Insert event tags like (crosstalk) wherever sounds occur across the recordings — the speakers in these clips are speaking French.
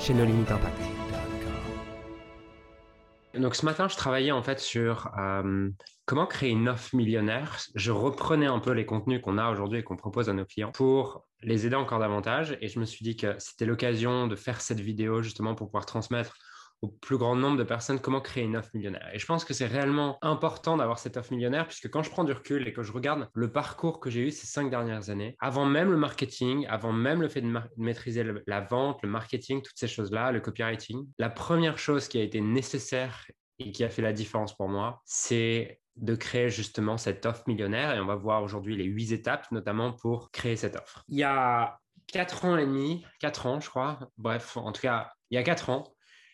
chez nos limites impact. Donc ce matin, je travaillais en fait sur euh, comment créer une offre millionnaire. Je reprenais un peu les contenus qu'on a aujourd'hui et qu'on propose à nos clients pour les aider encore davantage. Et je me suis dit que c'était l'occasion de faire cette vidéo justement pour pouvoir transmettre au plus grand nombre de personnes comment créer une offre millionnaire. Et je pense que c'est réellement important d'avoir cette offre millionnaire puisque quand je prends du recul et que je regarde le parcours que j'ai eu ces cinq dernières années, avant même le marketing, avant même le fait de, maîtriser la vente, le marketing, toutes ces choses-là, le copywriting, la première chose qui a été nécessaire et qui a fait la différence pour moi, c'est de créer justement cette offre millionnaire. Et on va voir aujourd'hui les huit étapes, notamment pour créer cette offre. Il y a quatre ans et demi, quatre ans, je crois. Bref, en tout cas, il y a quatre ans,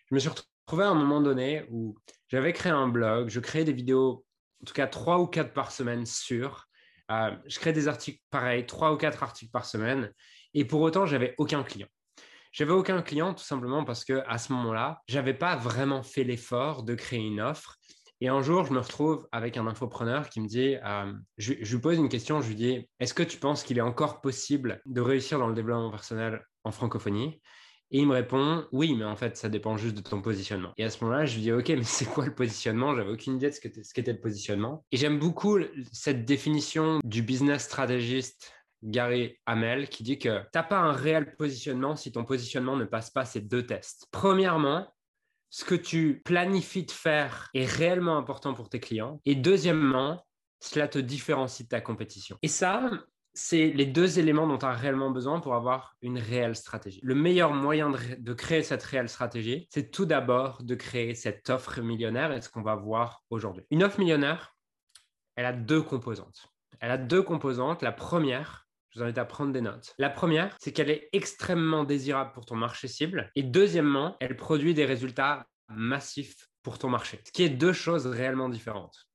je me suis retrouvé à un moment donné où j'avais créé un blog, je créais des vidéos, en tout cas trois ou quatre par semaine sur. Euh, je créais des articles pareils, trois ou quatre articles par semaine. Et pour autant, j'avais aucun client. J'avais aucun client tout simplement parce que à ce moment-là, j'avais pas vraiment fait l'effort de créer une offre. Et un jour, je me retrouve avec un infopreneur qui me dit, euh, je, je, lui pose une question, je lui dis, est-ce que tu penses qu'il est encore possible de réussir dans le développement personnel en francophonie? Et il me répond oui, mais en fait, ça dépend juste de ton positionnement. Et à ce moment-là, je lui dis ok, mais c'est quoi le positionnement? J'avais aucune idée de ce qu'était le positionnement. Et j'aime beaucoup cette définition du business stratégiste Gary Hamel qui dit que tu n'as pas un réel positionnement si ton positionnement ne passe pas ces deux tests. Premièrement, ce que tu planifies de faire est réellement important pour tes clients. Et deuxièmement, cela te différencie de ta compétition. Et ça, c'est les deux éléments dont tu as réellement besoin pour avoir une réelle stratégie. Le meilleur moyen de, créer cette réelle stratégie, c'est tout d'abord de créer cette offre millionnaire et ce qu'on va voir aujourd'hui. Une offre millionnaire, elle a deux composantes. Elle a deux composantes. La première, je vous invite à prendre des notes. La première, c'est qu'elle est extrêmement désirable pour ton marché cible. Et deuxièmement, elle produit des résultats massifs pour ton marché. Ce qui est deux choses réellement différentes.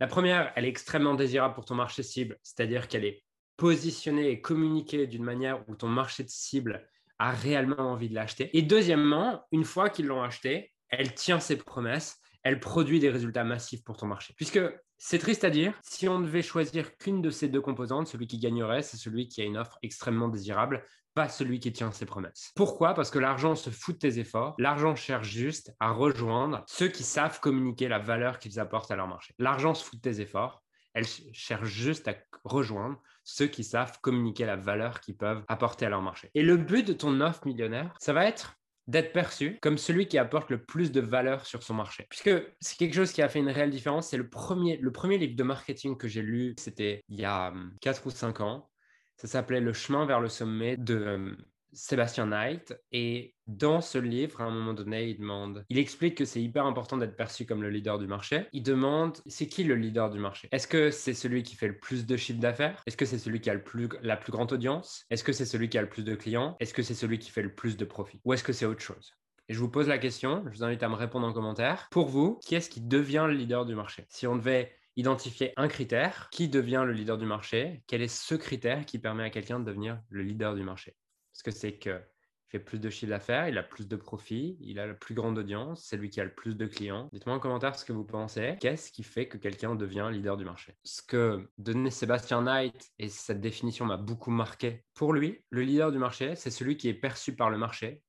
la première, elle est extrêmement désirable pour ton marché cible, c'est-à-dire qu'elle est positionner et communiquer d'une manière où ton marché de cible a réellement envie de l'acheter. Et deuxièmement, une fois qu'ils l'ont acheté, elle tient ses promesses, elle produit des résultats massifs pour ton marché. Puisque c'est triste à dire, si on devait choisir qu'une de ces deux composantes, celui qui gagnerait, c'est celui qui a une offre extrêmement désirable, pas celui qui tient ses promesses. Pourquoi? Parce que l'argent se fout de tes efforts, l'argent cherche juste à rejoindre ceux qui savent communiquer la valeur qu'ils apportent à leur marché. L'argent se fout de tes efforts, elle cherche juste à rejoindre ceux qui savent communiquer la valeur qu'ils peuvent apporter à leur marché. Et le but de ton offre millionnaire, ça va être d'être perçu comme celui qui apporte le plus de valeur sur son marché. Puisque c'est quelque chose qui a fait une réelle différence. C'est le premier, le premier livre de marketing que j'ai lu, c'était il y a 4 hum, ou 5 ans. Ça s'appelait Le chemin vers le sommet de hum, Sébastien Knight. Et dans ce livre, à un moment donné, il demande, il explique que c'est hyper important d'être perçu comme le leader du marché. Il demande, c'est qui le leader du marché? Est-ce que c'est celui qui fait le plus de chiffre d'affaires? Est-ce que c'est celui qui a le plus, la plus grande audience? Est-ce que c'est celui qui a le plus de clients? Est-ce que c'est celui qui fait le plus de profit Ou est-ce que c'est autre chose? Et je vous pose la question, je vous invite à me répondre en commentaire. Pour vous, qui est-ce qui devient le leader du marché? Si on devait identifier un critère, qui devient le leader du marché? Quel est ce critère qui permet à quelqu'un de devenir le leader du marché? Est-ce que c'est qu'il fait plus de chiffre d'affaires, il a plus de profits, il a la plus grande audience, c'est lui qui a le plus de clients. Dites-moi en commentaire ce que vous pensez. Qu'est-ce qui fait que quelqu'un devient leader du marché? Ce que donnait Sébastien Knight, et cette définition m'a beaucoup marqué, pour lui, le leader du marché, c'est celui qui est perçu par le marché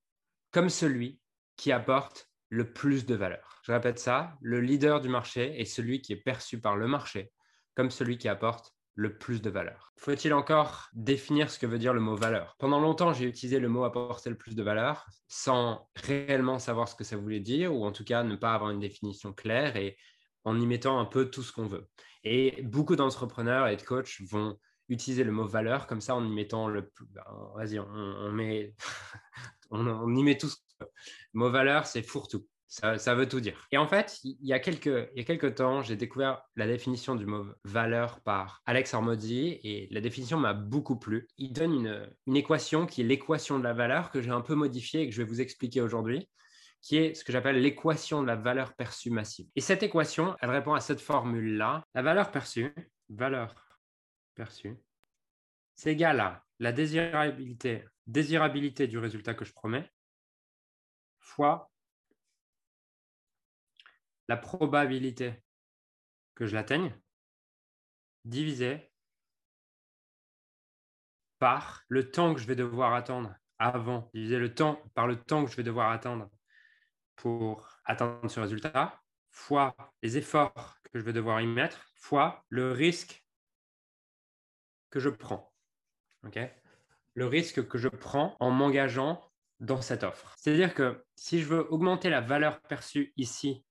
comme celui qui apporte le plus de valeur. Je répète ça, le leader du marché est celui qui est perçu par le marché comme celui qui apporte le plus de valeur. Faut-il encore définir ce que veut dire le mot valeur? Pendant longtemps, j'ai utilisé le mot apporter le plus de valeur sans réellement savoir ce que ça voulait dire, ou en tout cas ne pas avoir une définition claire et en y mettant un peu tout ce qu'on veut. Et beaucoup d'entrepreneurs et de coachs vont utiliser le mot valeur comme ça en y mettant le plus... Ben, vas-y, on, met... (laughs) on, y met tout ce Le mot valeur, c'est fourre-tout. Ça, veut tout dire. Et en fait, il y a quelques, temps, j'ai découvert la définition du mot valeur par Alex Armodi et la définition m'a beaucoup plu. Il donne une, une équation qui est l'équation de la valeur que j'ai un peu modifiée et que je vais vous expliquer aujourd'hui. qui est ce que j'appelle l'équation de la valeur perçue massive. Et cette équation, elle répond à cette formule-là. La valeur perçue, valeur perçue, c'est égal à la désirabilité, désirabilité du résultat que je promets fois la probabilité que je l'atteigne divisé par le temps que je vais devoir attendre avant, divisé le temps par le temps que je vais devoir attendre pour atteindre ce résultat, fois les efforts que je vais devoir y mettre, fois le risque que je prends. le risque que je prends en m'engageant dans cette offre. C'est-à-dire que si je veux augmenter la valeur perçue ici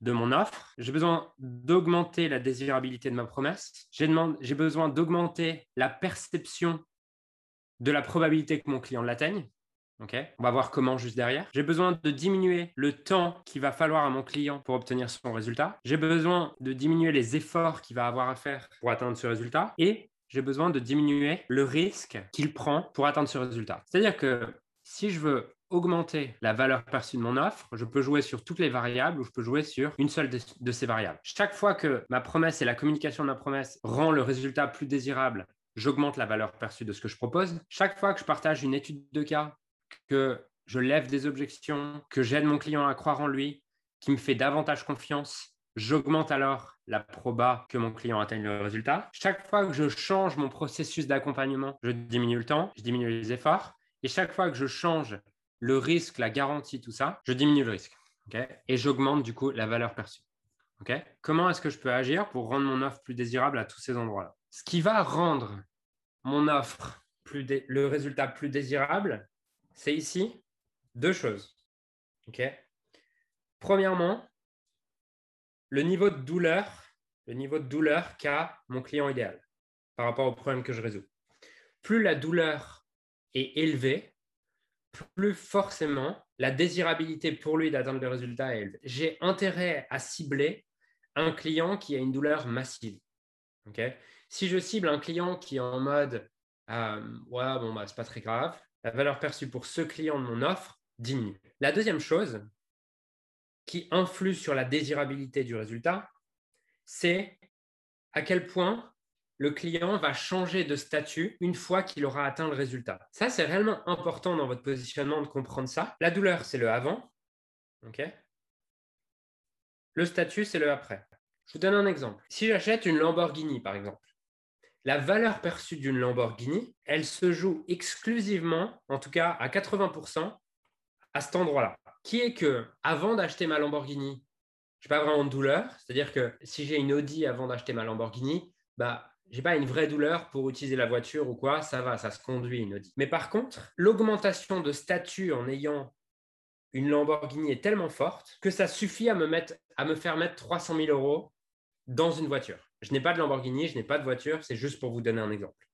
de mon offre, j'ai besoin d'augmenter la désirabilité de ma promesse, j'ai besoin d'augmenter la perception de la probabilité que mon client l'atteigne. On va voir comment juste derrière. J'ai besoin de diminuer le temps qu'il va falloir à mon client pour obtenir son résultat. J'ai besoin de diminuer les efforts qu'il va avoir à faire pour atteindre ce résultat. Et j'ai besoin de diminuer le risque qu'il prend pour atteindre ce résultat. C'est-à-dire que si je veux augmenter la valeur perçue de mon offre, je peux jouer sur toutes les variables ou je peux jouer sur une seule de, ces variables. Chaque fois que ma promesse et la communication de ma promesse rend le résultat plus désirable, j'augmente la valeur perçue de ce que je propose. Chaque fois que je partage une étude de cas, que je lève des objections, que j'aide mon client à croire en lui, qui me fait davantage confiance, j'augmente alors la proba que mon client atteigne le résultat. Chaque fois que je change mon processus d'accompagnement, je diminue le temps, je diminue les efforts. Et chaque fois que je change le risque, la garantie, tout ça, je diminue le risque. et j'augmente du coup la valeur perçue. Comment est-ce que je peux agir pour rendre mon offre plus désirable à tous ces endroits-là? Ce qui va rendre mon offre, plus le résultat plus désirable, c'est ici deux choses. Premièrement, le niveau de douleur, le niveau de douleur qu'a mon client idéal par rapport au problème que je résous. Plus la douleur est élevé, plus forcément la désirabilité pour lui d'atteindre le résultat est. J'ai intérêt à cibler un client qui a une douleur massive. si je cible un client qui est en mode euh, ouais, bon, bah, c'est pas très grave, la valeur perçue pour ce client de mon offre diminue. La deuxième chose qui influe sur la désirabilité du résultat, c'est à quel point le client va changer de statut une fois qu'il aura atteint le résultat. Ça, c'est réellement important dans votre positionnement de comprendre ça. La douleur, c'est le avant. le statut, c'est le après. Je vous donne un exemple. Si j'achète une Lamborghini, par exemple, la valeur perçue d'une Lamborghini, elle se joue exclusivement, en tout cas à 80%, à cet endroit-là. Qui est que, avant d'acheter ma Lamborghini, je n'ai pas vraiment de douleur. C'est-à-dire que si j'ai une Audi avant d'acheter ma Lamborghini, bah, j'ai pas une vraie douleur pour utiliser la voiture ou quoi, ça va, ça se conduit une Audi. Mais par contre, l'augmentation de statut en ayant une Lamborghini est tellement forte que ça suffit à me, mettre, à me faire mettre 300 000 euros dans une voiture. Je n'ai pas de Lamborghini, je n'ai pas de voiture, c'est juste pour vous donner un exemple.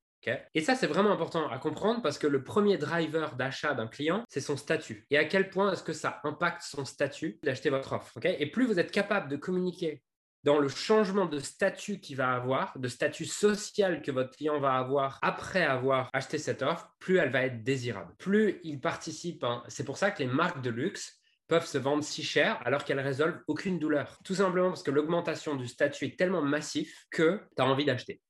et ça, c'est vraiment important à comprendre parce que le premier driver d'achat d'un client, c'est son statut. Et à quel point est-ce que ça impacte son statut d'acheter votre offre. et plus vous êtes capable de communiquer dans le changement de statut qu'il va avoir, de statut social que votre client va avoir après avoir acheté cette offre, plus elle va être désirable. Plus il participe, c'est pour ça que les marques de luxe peuvent se vendre si cher alors qu'elles résolvent aucune douleur. Tout simplement parce que l'augmentation du statut est tellement massif que tu as envie d'acheter.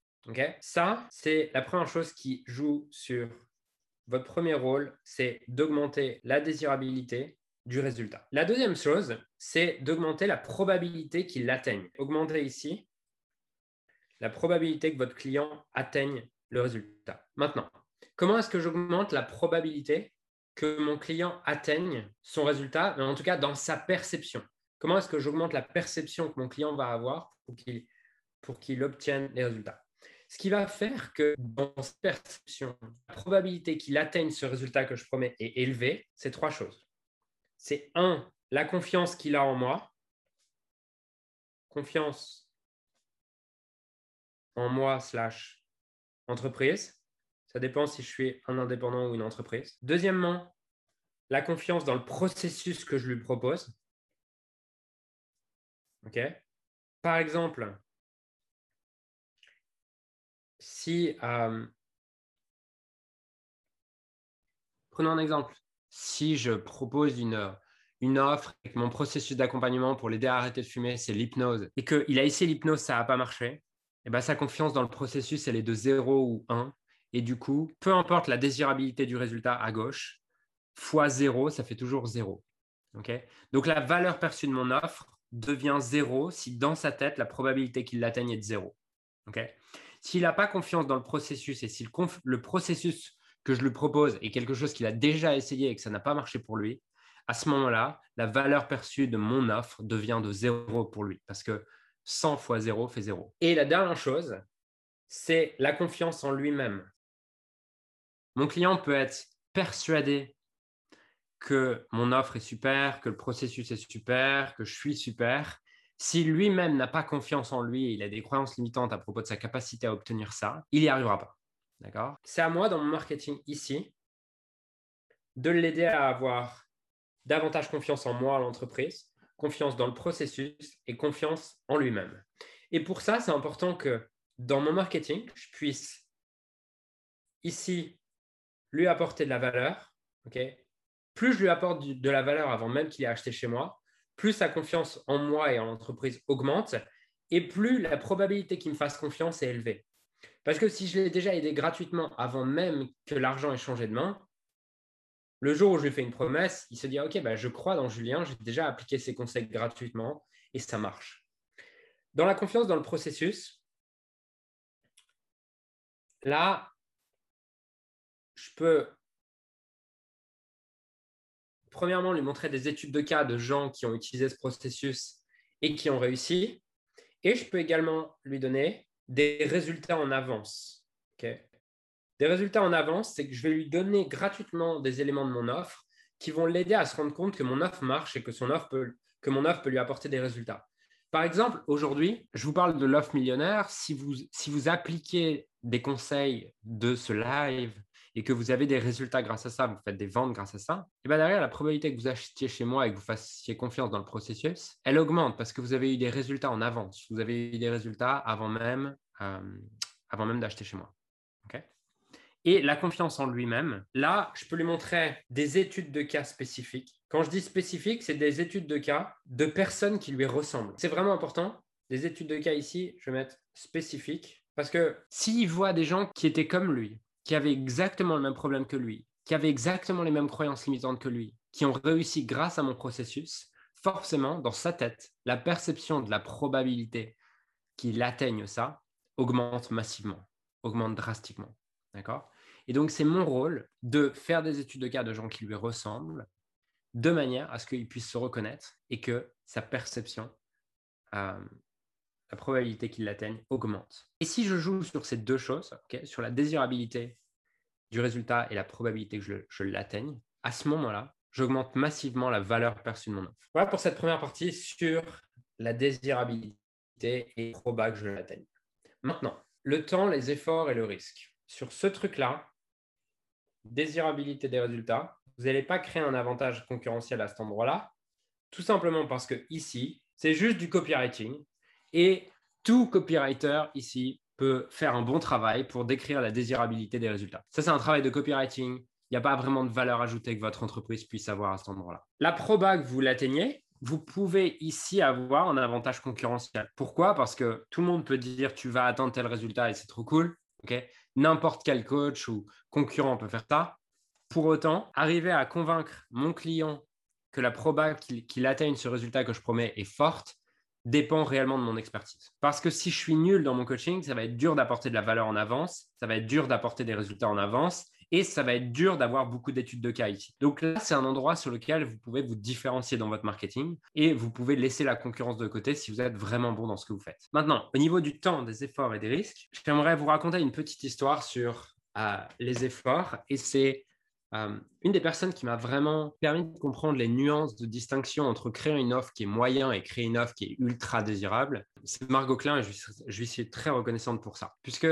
ça, c'est la première chose qui joue sur votre premier rôle, c'est d'augmenter la désirabilité du résultat. La deuxième chose, c'est d'augmenter la probabilité qu'il l'atteigne. Augmenter ici la probabilité que votre client atteigne le résultat. Maintenant, comment est-ce que j'augmente la probabilité que mon client atteigne son résultat, en tout cas dans sa perception? Comment est-ce que j'augmente la perception que mon client va avoir pour qu'il obtienne les résultats? Ce qui va faire que dans sa perception, la probabilité qu'il atteigne ce résultat que je promets est élevée, c'est trois choses c'est un, la confiance qu'il a en moi. Confiance en moi slash entreprise. Ça dépend si je suis un indépendant ou une entreprise. Deuxièmement, la confiance dans le processus que je lui propose. OK Par exemple, si... Euh, prenons un exemple si je propose une, une offre et que mon processus d'accompagnement pour l'aider à arrêter de fumer, c'est l'hypnose, et qu'il a essayé l'hypnose, ça n'a pas marché, et eh ben, sa confiance dans le processus, elle est de 0 ou 1. Et du coup, peu importe la désirabilité du résultat à gauche, fois 0, ça fait toujours 0. Donc la valeur perçue de mon offre devient 0 si dans sa tête, la probabilité qu'il l'atteigne est de 0. S'il n'a pas confiance dans le processus et si le, le processus que je lui propose est quelque chose qu'il a déjà essayé et que ça n'a pas marché pour lui, à ce moment-là, la valeur perçue de mon offre devient de zéro pour lui parce que 100 fois 0 fait 0. Et la dernière chose, c'est la confiance en lui-même. Mon client peut être persuadé que mon offre est super, que le processus est super, que je suis super. Si lui-même n'a pas confiance en lui et il a des croyances limitantes à propos de sa capacité à obtenir ça, il n'y arrivera pas. D'accord C'est à moi dans mon marketing ici de l'aider à avoir davantage confiance en moi, l'entreprise, confiance dans le processus et confiance en lui-même. Et pour ça, c'est important que dans mon marketing, je puisse ici lui apporter de la valeur. plus je lui apporte de la valeur avant même qu'il ait acheté chez moi, plus sa confiance en moi et en l'entreprise augmente et plus la probabilité qu'il me fasse confiance est élevée. Parce que si je l'ai déjà aidé gratuitement avant même que l'argent ait changé de main, le jour où je lui fais une promesse, il se dit Ok, bah, je crois dans Julien, j'ai déjà appliqué ses conseils gratuitement et ça marche. Dans la confiance dans le processus, là, je peux premièrement lui montrer des études de cas de gens qui ont utilisé ce processus et qui ont réussi. Et je peux également lui donner des résultats en avance. Des résultats en avance, c'est que je vais lui donner gratuitement des éléments de mon offre qui vont l'aider à se rendre compte que mon offre marche et que, son offre peut, que mon offre peut lui apporter des résultats. Par exemple, aujourd'hui, je vous parle de l'offre millionnaire. Si vous, si vous appliquez des conseils de ce live et que vous avez des résultats grâce à ça, vous faites des ventes grâce à ça, et bien derrière, la probabilité que vous achetiez chez moi et que vous fassiez confiance dans le processus, elle augmente parce que vous avez eu des résultats en avance. Vous avez eu des résultats avant même, euh, avant même d'acheter chez moi. et la confiance en lui-même, là, je peux lui montrer des études de cas spécifiques. Quand je dis spécifiques, c'est des études de cas de personnes qui lui ressemblent. C'est vraiment important. Des études de cas ici, je vais mettre spécifiques. Parce que s'il voit des gens qui étaient comme lui, qui avaient exactement le même problème que lui, qui avaient exactement les mêmes croyances limitantes que lui, qui ont réussi grâce à mon processus, forcément, dans sa tête, la perception de la probabilité qu'il atteigne ça augmente massivement, augmente drastiquement. D'accord? Et donc, c'est mon rôle de faire des études de cas de gens qui lui ressemblent, de manière à ce qu'il puisse se reconnaître et que sa perception, euh, la probabilité qu'il l'atteigne augmente. Et si je joue sur ces deux choses, sur la désirabilité du résultat et la probabilité que je, l'atteigne, à ce moment-là, j'augmente massivement la valeur perçue de mon offre. Voilà pour cette première partie sur la désirabilité et probable que je l'atteigne. Maintenant, le temps, les efforts et le risque. Sur ce truc-là, désirabilité des résultats, vous n'allez pas créer un avantage concurrentiel à cet endroit-là, tout simplement parce que ici, c'est juste du copywriting et tout copywriter ici peut faire un bon travail pour décrire la désirabilité des résultats. Ça, c'est un travail de copywriting. Il n'y a pas vraiment de valeur ajoutée que votre entreprise puisse avoir à cet endroit-là. La proba que vous l'atteignez, vous pouvez ici avoir un avantage concurrentiel. Pourquoi? Parce que tout le monde peut dire tu vas atteindre tel résultat et c'est trop cool. N'importe quel coach ou concurrent peut faire ça. Pour autant, arriver à convaincre mon client que la proba qu'il atteigne ce résultat que je promets est forte, dépend réellement de mon expertise. Parce que si je suis nul dans mon coaching, ça va être dur d'apporter de la valeur en avance, ça va être dur d'apporter des résultats en avance et ça va être dur d'avoir beaucoup d'études de cas ici. Donc là, c'est un endroit sur lequel vous pouvez vous différencier dans votre marketing et vous pouvez laisser la concurrence de côté si vous êtes vraiment bon dans ce que vous faites. Maintenant, au niveau du temps, des efforts et des risques, j'aimerais vous raconter une petite histoire sur euh, les efforts et c'est euh, une des personnes qui m'a vraiment permis de comprendre les nuances de distinction entre créer une offre qui est moyen et créer une offre qui est ultra désirable, c'est Margot Klein et je, lui suis très reconnaissante pour ça. Puisque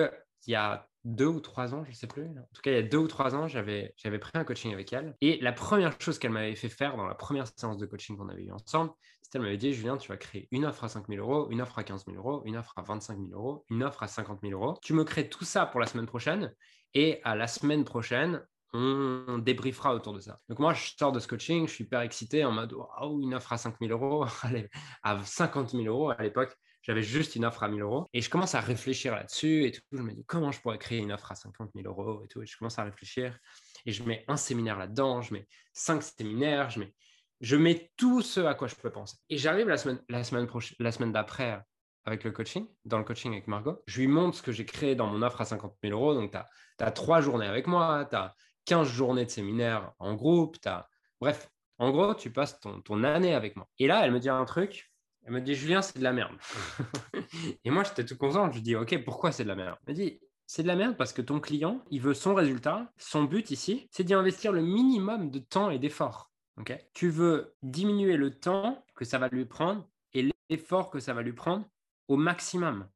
il y a deux ou trois ans, je ne sais plus. En tout cas, il y a deux ou trois ans, j'avais, pris un coaching avec elle. Et la première chose qu'elle m'avait fait faire dans la première séance de coaching qu'on avait eu ensemble, c'était qu'elle m'avait dit, Julien, tu vas créer une offre à 5 000 euros, une offre à 15 000 euros, une offre à 25 000 euros, une offre à 50 000 euros. Tu me crées tout ça pour la semaine prochaine. Et à la semaine prochaine, on débriefera autour de ça. Donc moi, je sors de ce coaching, je suis hyper excité en mode, oh, une offre à 5 000 euros, (laughs) à 50 000 euros à l'époque. J'avais juste une offre à 1000 euros et je commence à réfléchir là-dessus et tout. Je me dis comment je pourrais créer une offre à 50 000 euros et tout. Et je commence à réfléchir et je mets un séminaire là-dedans, je mets cinq séminaires, je mets, je mets tout ce à quoi je peux penser. Et j'arrive la semaine, la semaine, la semaine d'après avec le coaching, dans le coaching avec Margot. Je lui montre ce que j'ai créé dans mon offre à 50 000 euros. Donc, tu as, trois journées avec moi, tu as 15 journées de séminaire en groupe, as... Bref, en gros, tu passes ton, année avec moi. Et là, elle me dit un truc. Elle me dit, Julien, c'est de la merde. (laughs) et moi, j'étais tout content. Je dis, OK, pourquoi c'est de la merde? Elle me dit, c'est de la merde parce que ton client, il veut son résultat. Son but ici, c'est d'y investir le minimum de temps et d'effort. OK? Tu veux diminuer le temps que ça va lui prendre et l'effort que ça va lui prendre au maximum.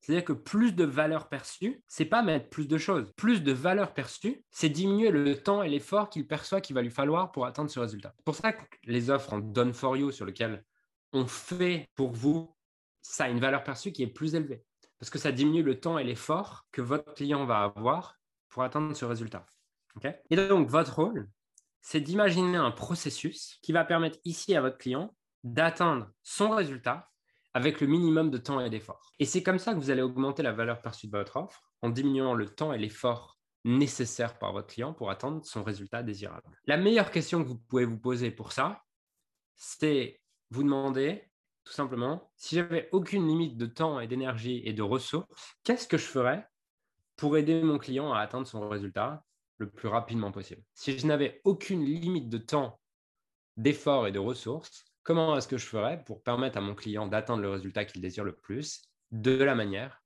C'est-à-dire que plus de valeur perçue, c'est pas mettre plus de choses. Plus de valeur perçue, c'est diminuer le temps et l'effort qu'il perçoit qu'il va lui falloir pour atteindre ce résultat. C'est pour ça que les offres en done for you sur lesquelles on fait pour vous, ça a une valeur perçue qui est plus élevée. Parce que ça diminue le temps et l'effort que votre client va avoir pour atteindre ce résultat. et donc, votre rôle, c'est d'imaginer un processus qui va permettre ici à votre client d'atteindre son résultat avec le minimum de temps et d'effort. Et c'est comme ça que vous allez augmenter la valeur perçue de votre offre en diminuant le temps et l'effort nécessaires par votre client pour atteindre son résultat désirable. La meilleure question que vous pouvez vous poser pour ça, c'est vous demander tout simplement, si j'avais aucune limite de temps et d'énergie et de ressources, qu'est-ce que je ferais pour aider mon client à atteindre son résultat le plus rapidement possible? Si je n'avais aucune limite de temps, d'effort et de ressources, comment est-ce que je ferais pour permettre à mon client d'atteindre le résultat qu'il désire le plus de la manière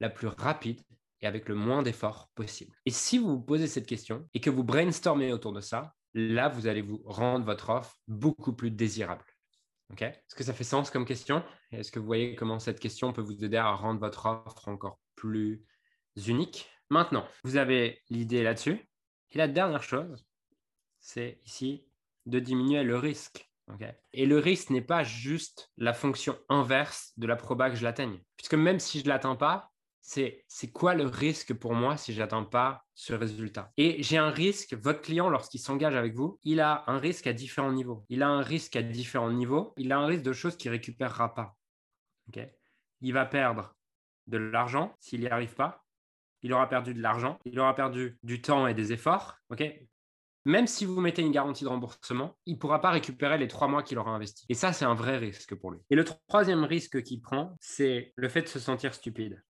la plus rapide et avec le moins d'efforts possible? Et si vous vous posez cette question et que vous brainstormez autour de ça, là, vous allez vous rendre votre offre beaucoup plus désirable. Est-ce que ça fait sens comme question? Est-ce que vous voyez comment cette question peut vous aider à rendre votre offre encore plus unique? Maintenant, vous avez l'idée là-dessus. Et la dernière chose, c'est ici de diminuer le risque. Et le risque n'est pas juste la fonction inverse de la proba que je l'atteigne. Puisque même si je ne l'atteins pas, c'est quoi le risque pour moi si je n'atteins pas ce résultat? Et j'ai un risque, votre client, lorsqu'il s'engage avec vous, il a un risque à différents niveaux. Il a un risque à différents niveaux. Il a un risque de choses qu'il ne récupérera pas. il va perdre de l'argent s'il n'y arrive pas. Il aura perdu de l'argent. Il aura perdu du temps et des efforts. Même si vous mettez une garantie de remboursement, il ne pourra pas récupérer les trois mois qu'il aura investi. Et ça, c'est un vrai risque pour lui. Et le troisième risque qu'il prend, c'est le fait de se sentir stupide.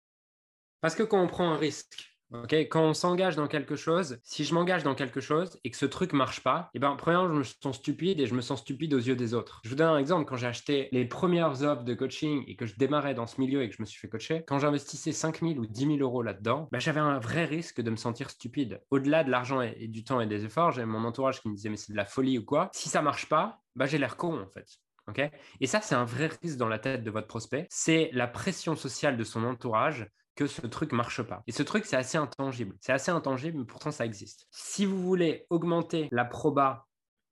Parce que quand on prend un risque, quand on s'engage dans quelque chose, si je m'engage dans quelque chose et que ce truc marche pas, eh ben, premièrement, je me sens stupide et je me sens stupide aux yeux des autres. Je vous donne un exemple. Quand j'ai acheté les premières offres de coaching et que je démarrais dans ce milieu et que je me suis fait coacher, quand j'investissais 5 000 ou 10 000 euros là-dedans, ben, j'avais un vrai risque de me sentir stupide. Au-delà de l'argent et, du temps et des efforts, j'avais mon entourage qui me disait mais c'est de la folie ou quoi? Si ça marche pas, ben, j'ai l'air con en fait. et ça, c'est un vrai risque dans la tête de votre prospect. C'est la pression sociale de son entourage que ce truc marche pas. Et ce truc, c'est assez intangible. C'est assez intangible, mais pourtant, ça existe. Si vous voulez augmenter la proba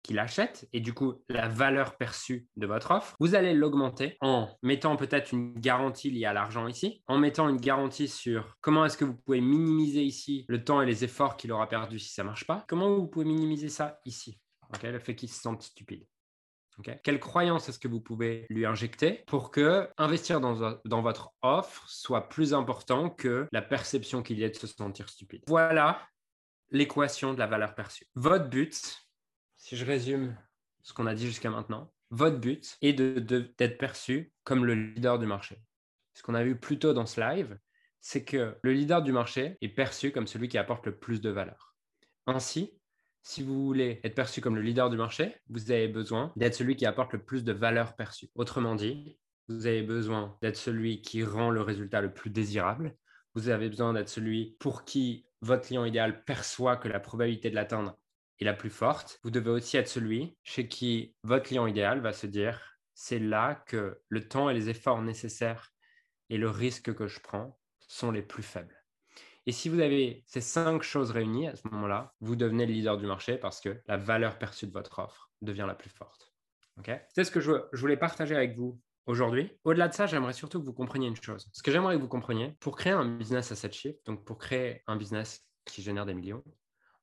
qu'il achète et du coup la valeur perçue de votre offre, vous allez l'augmenter en mettant peut-être une garantie liée à l'argent ici, en mettant une garantie sur comment est-ce que vous pouvez minimiser ici le temps et les efforts qu'il aura perdu si ça marche pas, comment vous pouvez minimiser ça ici, le fait qu'il se sente stupide. Quelle croyance est-ce que vous pouvez lui injecter pour que investir dans, votre offre soit plus important que la perception qu'il y ait de se sentir stupide? Voilà l'équation de la valeur perçue. Votre but, si je résume ce qu'on a dit jusqu'à maintenant, votre but est d'être perçu comme le leader du marché. Ce qu'on a vu plus tôt dans ce live, c'est que le leader du marché est perçu comme celui qui apporte le plus de valeur. Ainsi, si vous voulez être perçu comme le leader du marché, vous avez besoin d'être celui qui apporte le plus de valeur perçue. Autrement dit, vous avez besoin d'être celui qui rend le résultat le plus désirable. Vous avez besoin d'être celui pour qui votre client idéal perçoit que la probabilité de l'atteindre est la plus forte. Vous devez aussi être celui chez qui votre client idéal va se dire, c'est là que le temps et les efforts nécessaires et le risque que je prends sont les plus faibles. Et si vous avez ces cinq choses réunies à ce moment-là, vous devenez le leader du marché parce que la valeur perçue de votre offre devient la plus forte. C'est ce que je, voulais partager avec vous aujourd'hui. Au-delà de ça, j'aimerais surtout que vous compreniez une chose. Ce que j'aimerais que vous compreniez, pour créer un business à 7 chiffres, donc pour créer un business qui génère des millions,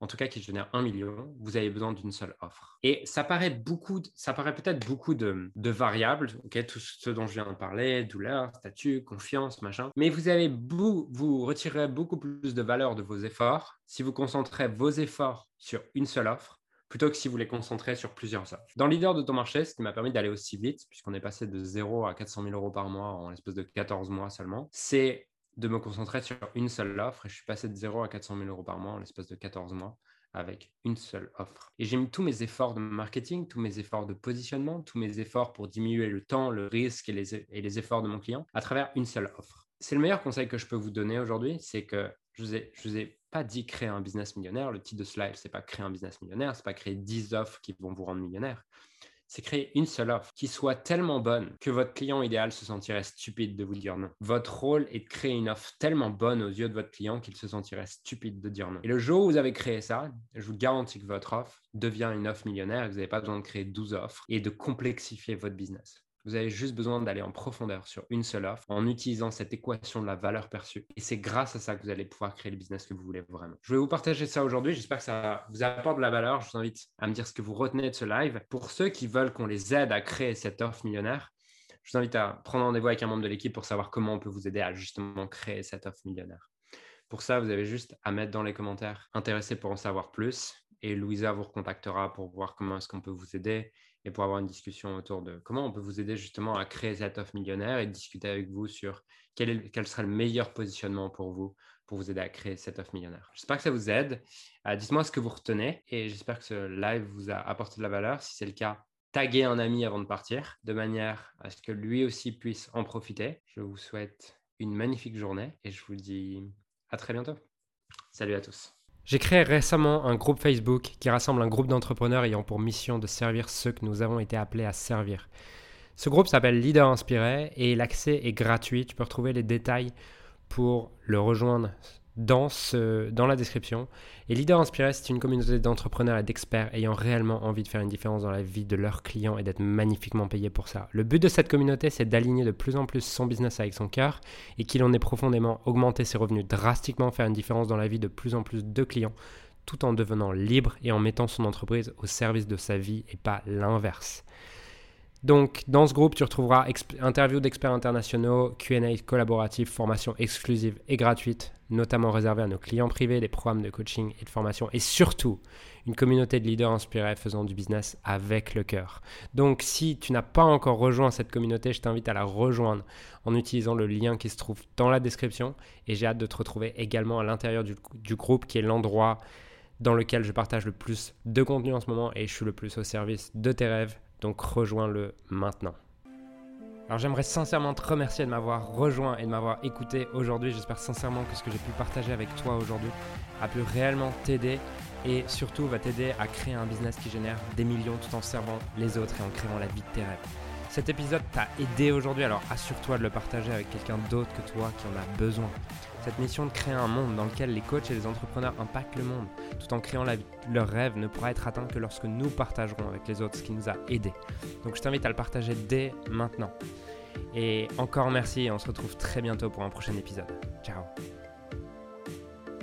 en tout cas qui génère un million, vous avez besoin d'une seule offre. Et ça paraît beaucoup, ça paraît peut-être beaucoup de, variables, ok, tout ce dont je viens de parler, douleur, statut, confiance, machin. Mais vous avez vous retirerez beaucoup plus de valeur de vos efforts si vous concentrez vos efforts sur une seule offre plutôt que si vous les concentrez sur plusieurs offres. Dans Leader de ton marché, ce qui m'a permis d'aller aussi vite, puisqu'on est passé de 0 à 400 000 euros par mois en l'espace de 14 mois seulement, c'est de me concentrer sur une seule offre. Et je suis passé de 0 à 400 000 euros par mois en l'espace de 14 mois avec une seule offre. Et j'ai mis tous mes efforts de marketing, tous mes efforts de positionnement, tous mes efforts pour diminuer le temps, le risque et les, efforts de mon client à travers une seule offre. C'est le meilleur conseil que je peux vous donner aujourd'hui, c'est que je vous vous ai pas dit créer un business millionnaire. Le titre de ce live, c'est pas créer un business millionnaire, c'est pas créer 10 offres qui vont vous rendre millionnaire. C'est créer une seule offre qui soit tellement bonne que votre client idéal se sentirait stupide de vous dire non. Votre rôle est de créer une offre tellement bonne aux yeux de votre client qu'il se sentirait stupide de dire non. Et le jour où vous avez créé ça, je vous garantis que votre offre devient une offre millionnaire et vous n'avez pas besoin de créer 12 offres et de complexifier votre business. Vous avez juste besoin d'aller en profondeur sur une seule offre en utilisant cette équation de la valeur perçue. Et c'est grâce à ça que vous allez pouvoir créer le business que vous voulez vraiment. Je vais vous partager ça aujourd'hui. J'espère que ça vous apporte de la valeur. Je vous invite à me dire ce que vous retenez de ce live. Pour ceux qui veulent qu'on les aide à créer cette offre millionnaire, je vous invite à prendre rendez-vous avec un membre de l'équipe pour savoir comment on peut vous aider à justement créer cette offre millionnaire. Pour ça, vous avez juste à mettre dans les commentaires intéressé pour en savoir plus et Louisa vous recontactera pour voir comment est-ce qu'on peut vous aider et pour avoir une discussion autour de comment on peut vous aider justement à créer cette offre millionnaire et discuter avec vous sur quel, est, quel sera le meilleur positionnement pour vous pour vous aider à créer cette offre millionnaire. J'espère que ça vous aide. Euh, dites-moi ce que vous retenez et j'espère que ce live vous a apporté de la valeur. Si c'est le cas, taguez un ami avant de partir de manière à ce que lui aussi puisse en profiter. Je vous souhaite une magnifique journée et je vous dis à très bientôt. Salut à tous. J'ai créé récemment un groupe Facebook qui rassemble un groupe d'entrepreneurs ayant pour mission de servir ceux que nous avons été appelés à servir. Ce groupe s'appelle Leader Inspiré et l'accès est gratuit. Tu peux retrouver les détails pour le rejoindre dans, la description. Et Leader Inspiré, c'est une communauté d'entrepreneurs et d'experts ayant réellement envie de faire une différence dans la vie de leurs clients et d'être magnifiquement payés pour ça. Le but de cette communauté, c'est d'aligner de plus en plus son business avec son cœur et qu'il en ait profondément augmenté ses revenus drastiquement, faire une différence dans la vie de plus en plus de clients tout en devenant libre et en mettant son entreprise au service de sa vie et pas l'inverse. Donc, dans ce groupe, tu retrouveras interviews d'experts internationaux, QA collaboratifs, formations exclusives et gratuites, notamment réservées à nos clients privés, des programmes de coaching et de formation, et surtout une communauté de leaders inspirés faisant du business avec le cœur. Donc, si tu n'as pas encore rejoint cette communauté, je t'invite à la rejoindre en utilisant le lien qui se trouve dans la description. Et j'ai hâte de te retrouver également à l'intérieur du, du groupe, qui est l'endroit dans lequel je partage le plus de contenu en ce moment et je suis le plus au service de tes rêves donc rejoins-le maintenant. Alors j'aimerais sincèrement te remercier de m'avoir rejoint et de m'avoir écouté aujourd'hui. J'espère sincèrement que ce que j'ai pu partager avec toi aujourd'hui a pu réellement t'aider et surtout va t'aider à créer un business qui génère des millions tout en servant les autres et en créant la vie de tes rêves. Cet épisode t'a aidé aujourd'hui, alors assure-toi de le partager avec quelqu'un d'autre que toi qui en a besoin. Cette mission de créer un monde dans lequel les coachs et les entrepreneurs impactent le monde tout en créant leur rêve ne pourra être atteint que lorsque nous partagerons avec les autres ce qui nous a aidés. Donc je t'invite à le partager dès maintenant. Et encore merci et on se retrouve très bientôt pour un prochain épisode. Ciao